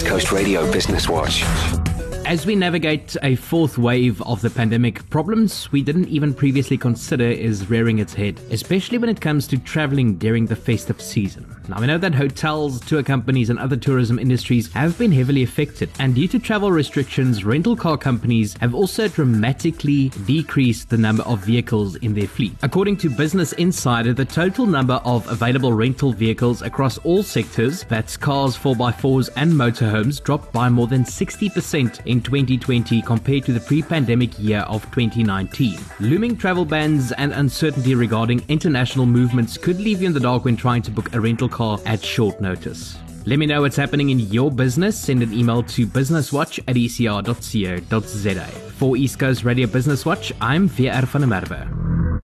East Coast Radio Business Watch. As we navigate a fourth wave of the pandemic, problems we didn't even previously consider is rearing its head, especially when it comes to traveling during the festive season. Now, we know that hotels, tour companies, and other tourism industries have been heavily affected, and due to travel restrictions, rental car companies have also dramatically decreased the number of vehicles in their fleet. According to Business Insider, the total number of available rental vehicles across all sectors, that's cars, 4x4s, and motorhomes, dropped by more than 60% in 2020 compared to the pre pandemic year of 2019. Looming travel bans and uncertainty regarding international movements could leave you in the dark when trying to book a rental car at short notice. Let me know what's happening in your business. Send an email to businesswatch at ecr.co.za. For East Coast Radio Business Watch, I'm VR van der Merwe.